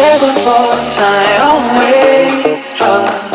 chosen voice I always trust.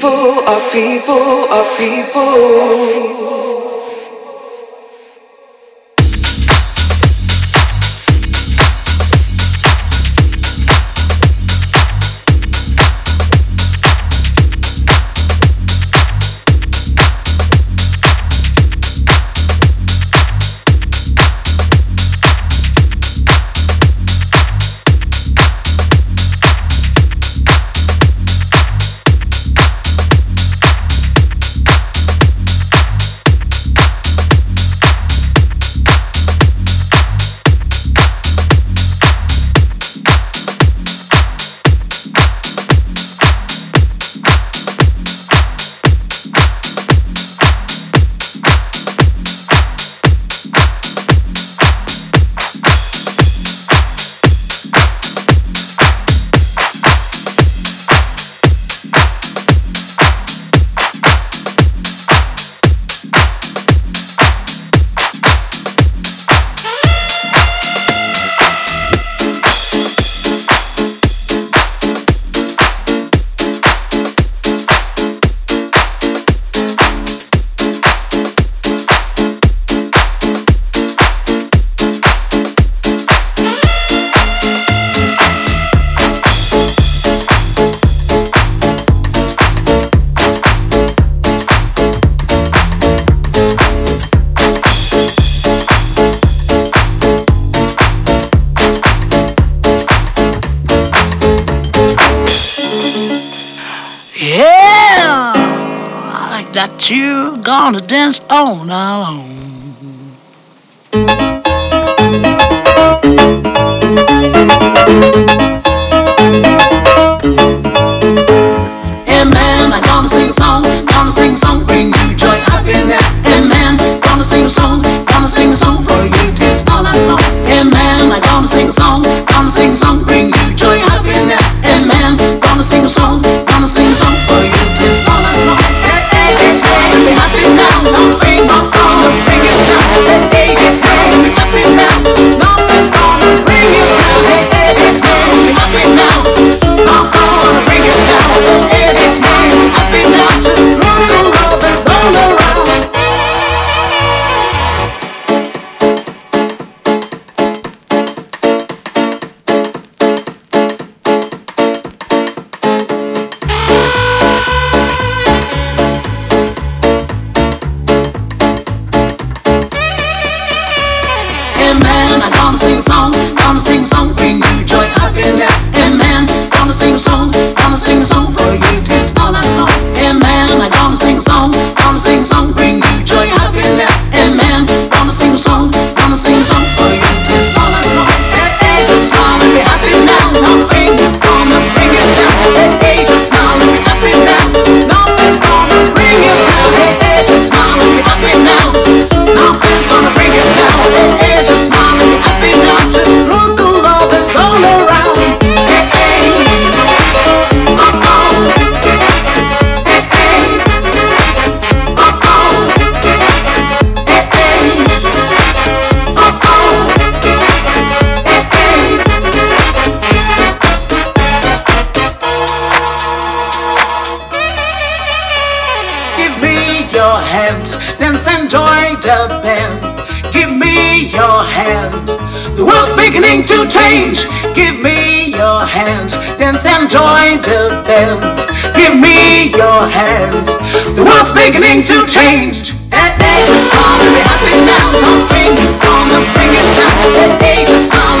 people are people are people. wanna dance change. Give me your hand, dance and join the band. Give me your hand. The world's beginning to change. That baby's gonna be happy now. Nothing is gonna bring it down. That baby's gonna.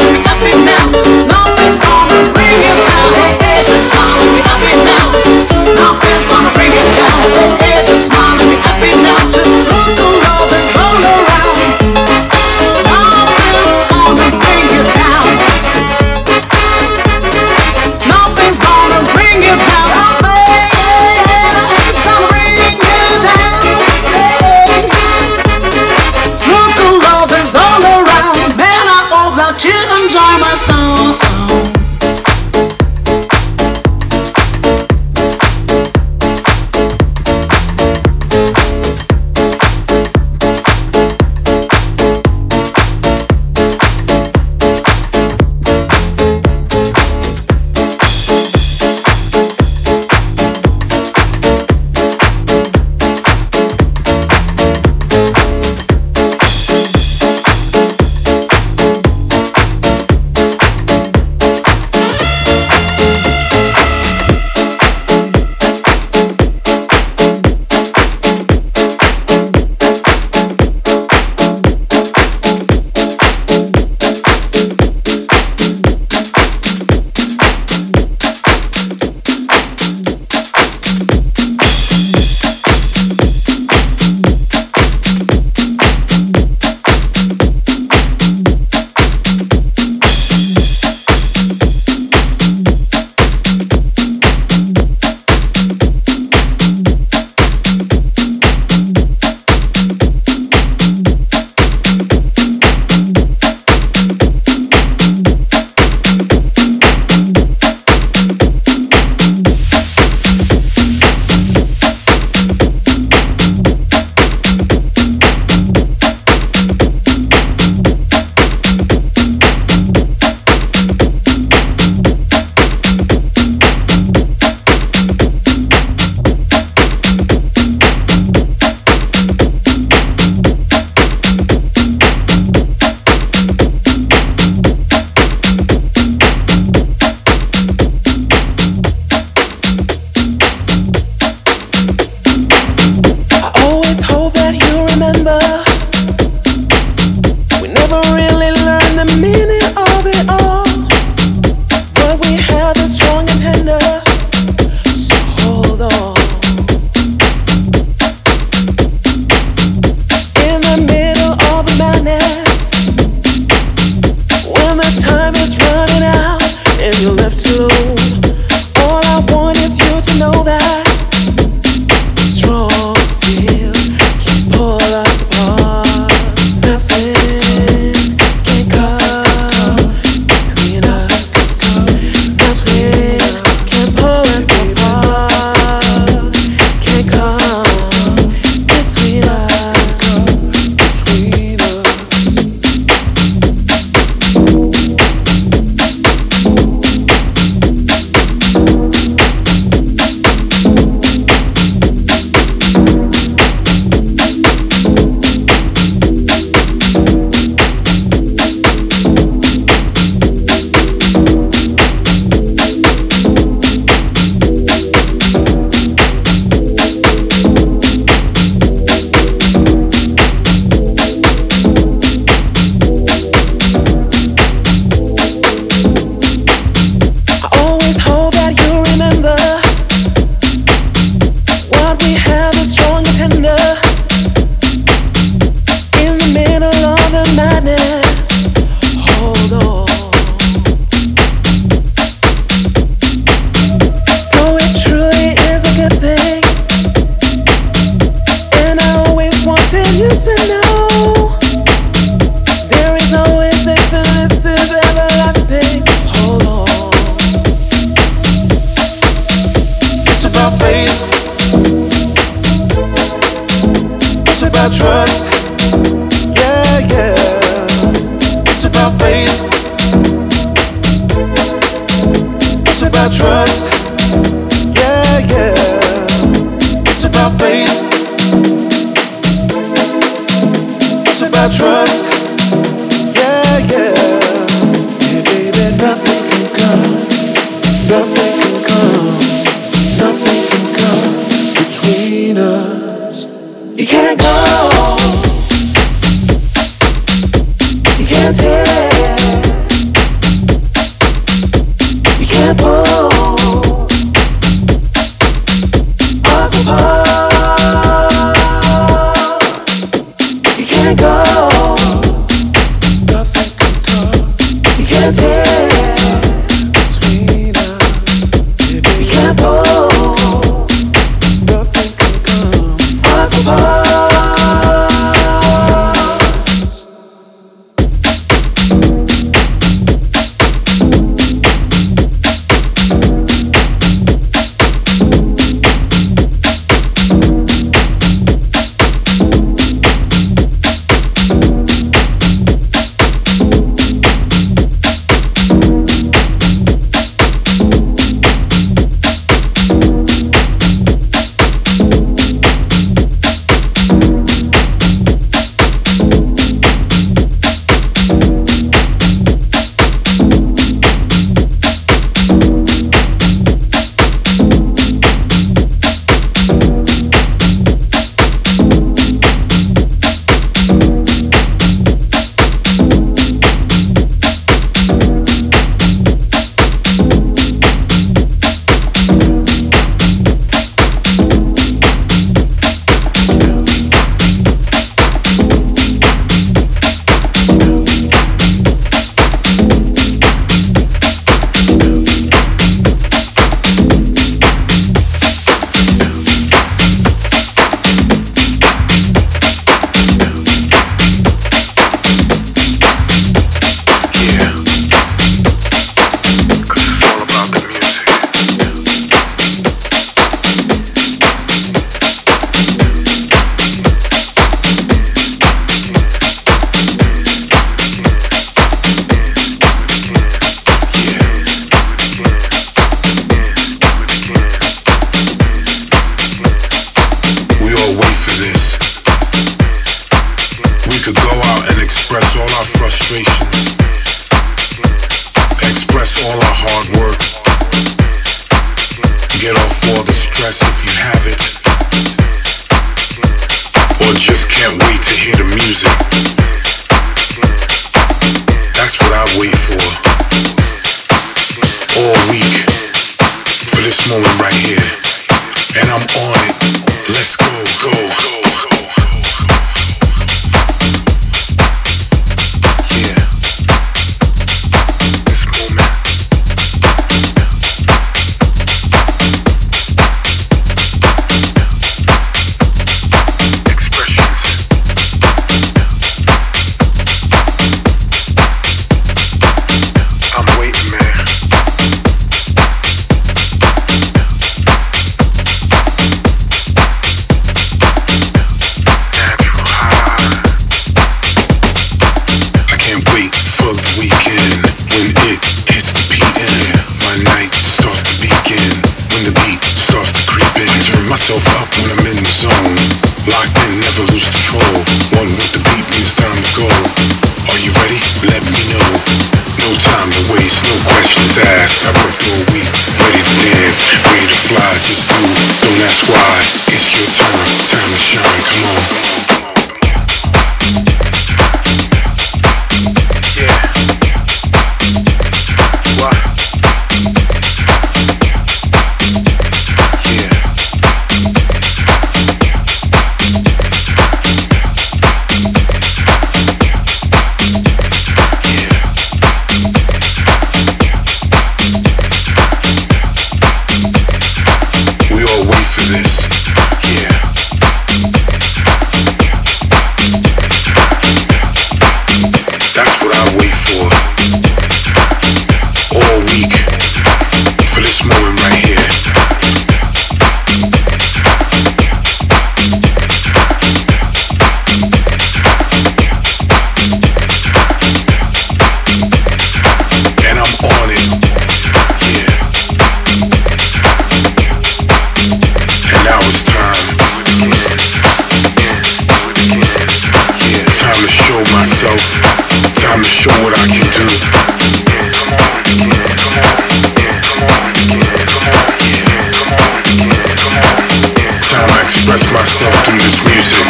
lose myself in this music.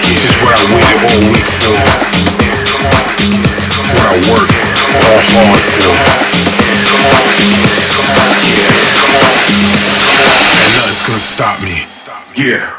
This is what I waited all week for. What I work, all hard for. And nothing's gonna stop me. Yeah.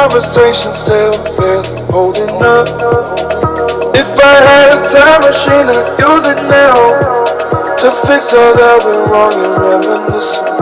Conversation still barely holding up. If I had a time machine, I'd use it now to fix all that went wrong and reminisce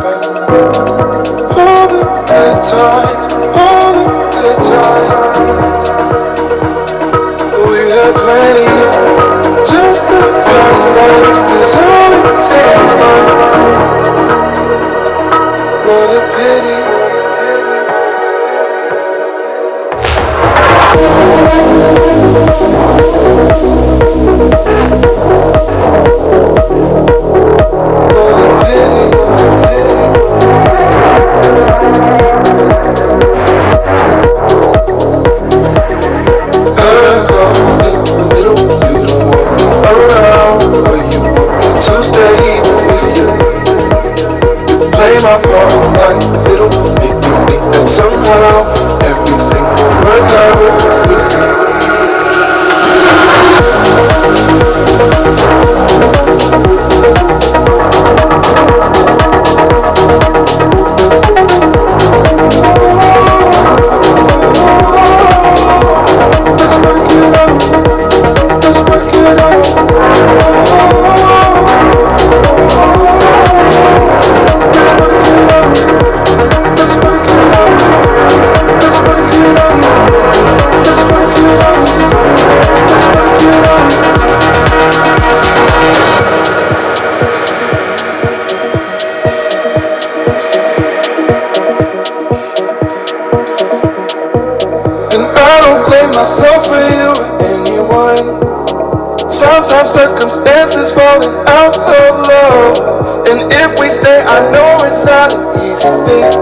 Sometimes circumstances falling out of love. And if we stay, I know it's not an easy thing.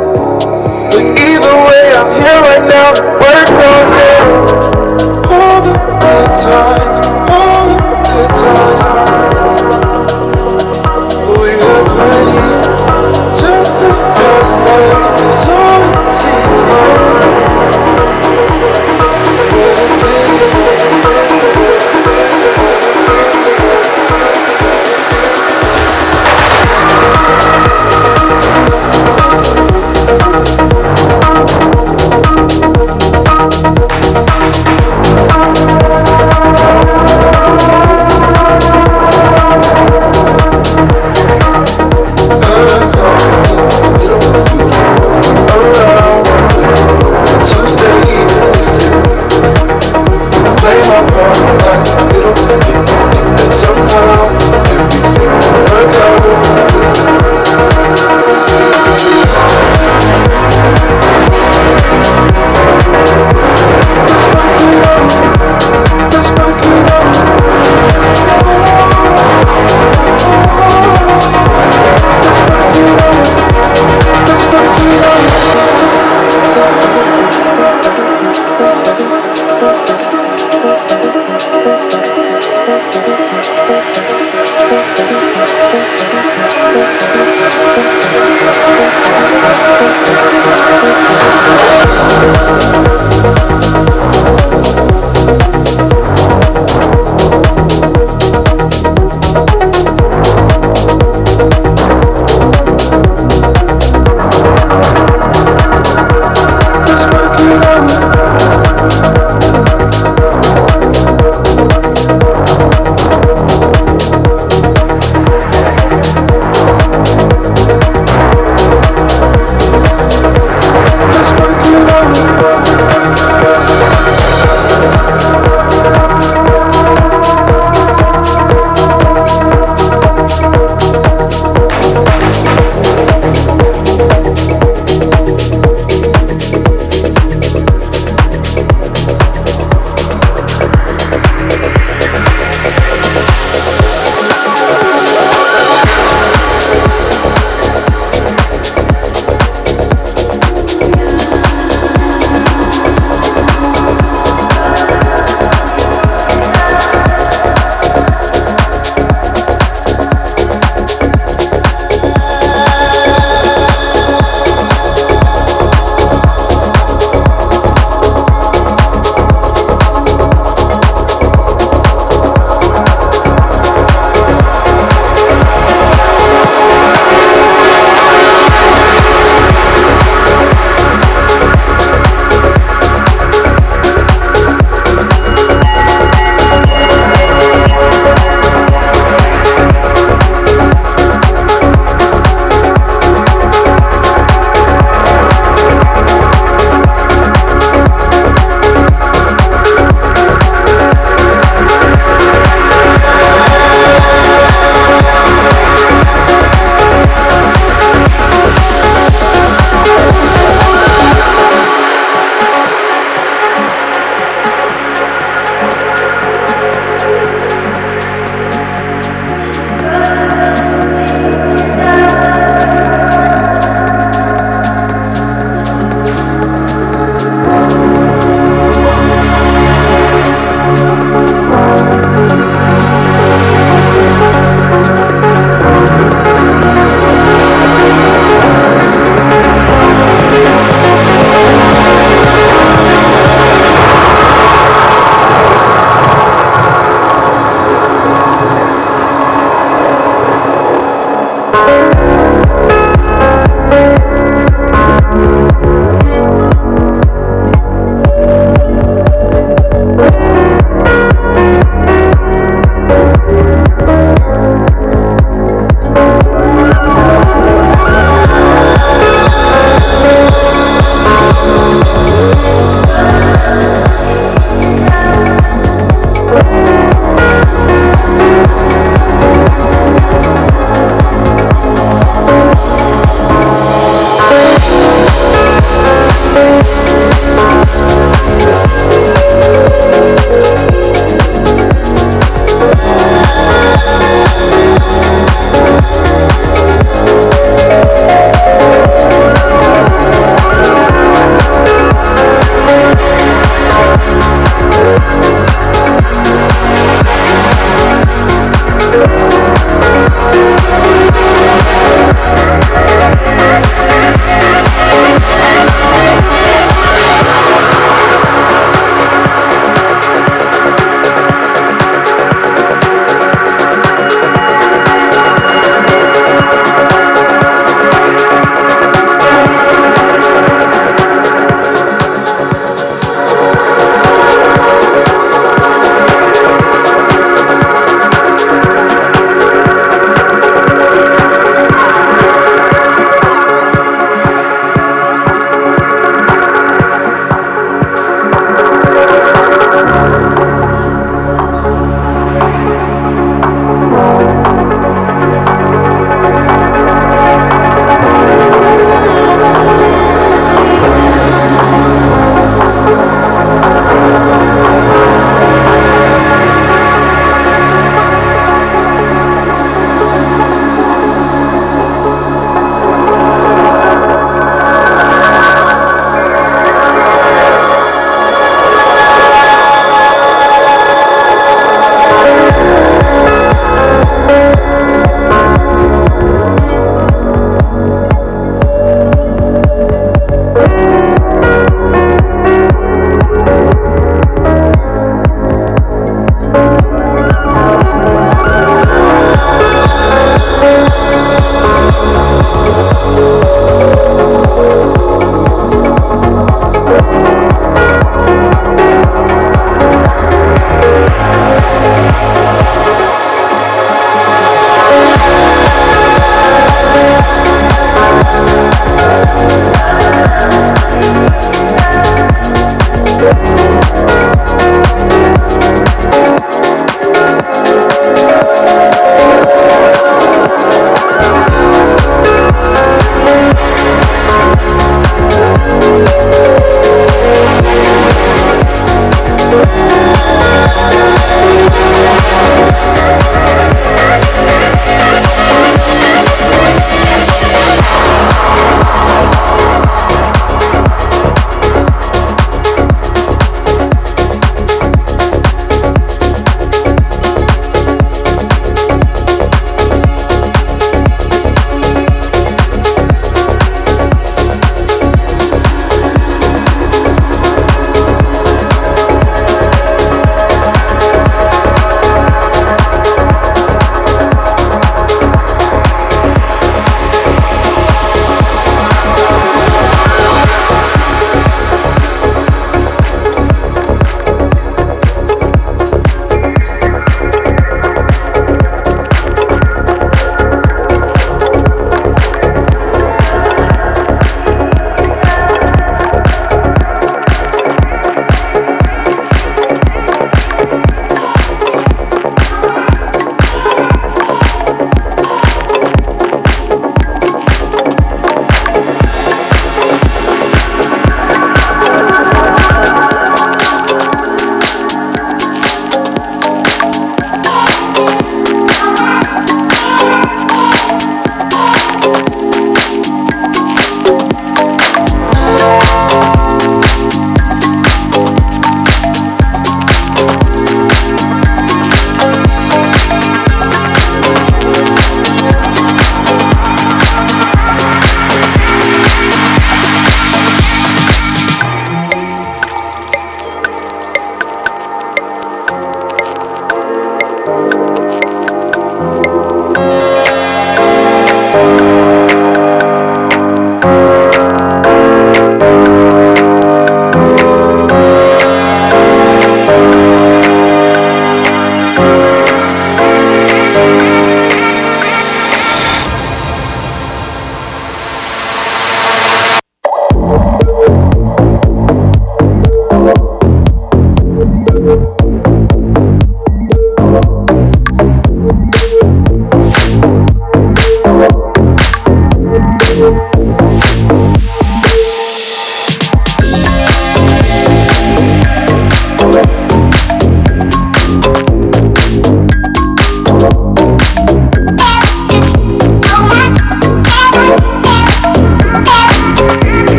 But either way, I'm here right now to work on it. All the good times, all the good times. We had plenty, just a past life is all it seems like.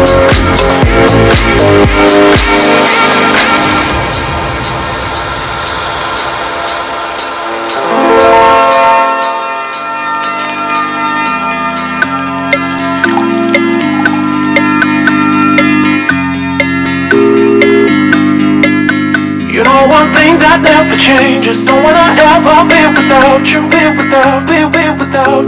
We'll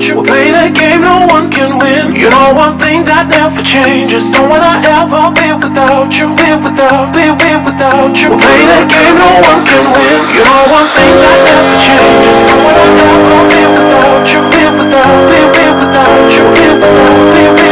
you. Play the game no one can win. You know one thing that never changes. Don't wanna ever be without you, be without, be, be without you. We play the game no one can win. You know one thing that never changes. Don't wanna ever be without you, be without, be, be without you, be without, be, be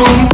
even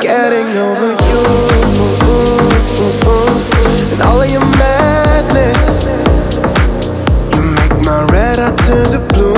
getting over you and all of your madness. You make my red eye turn to blue.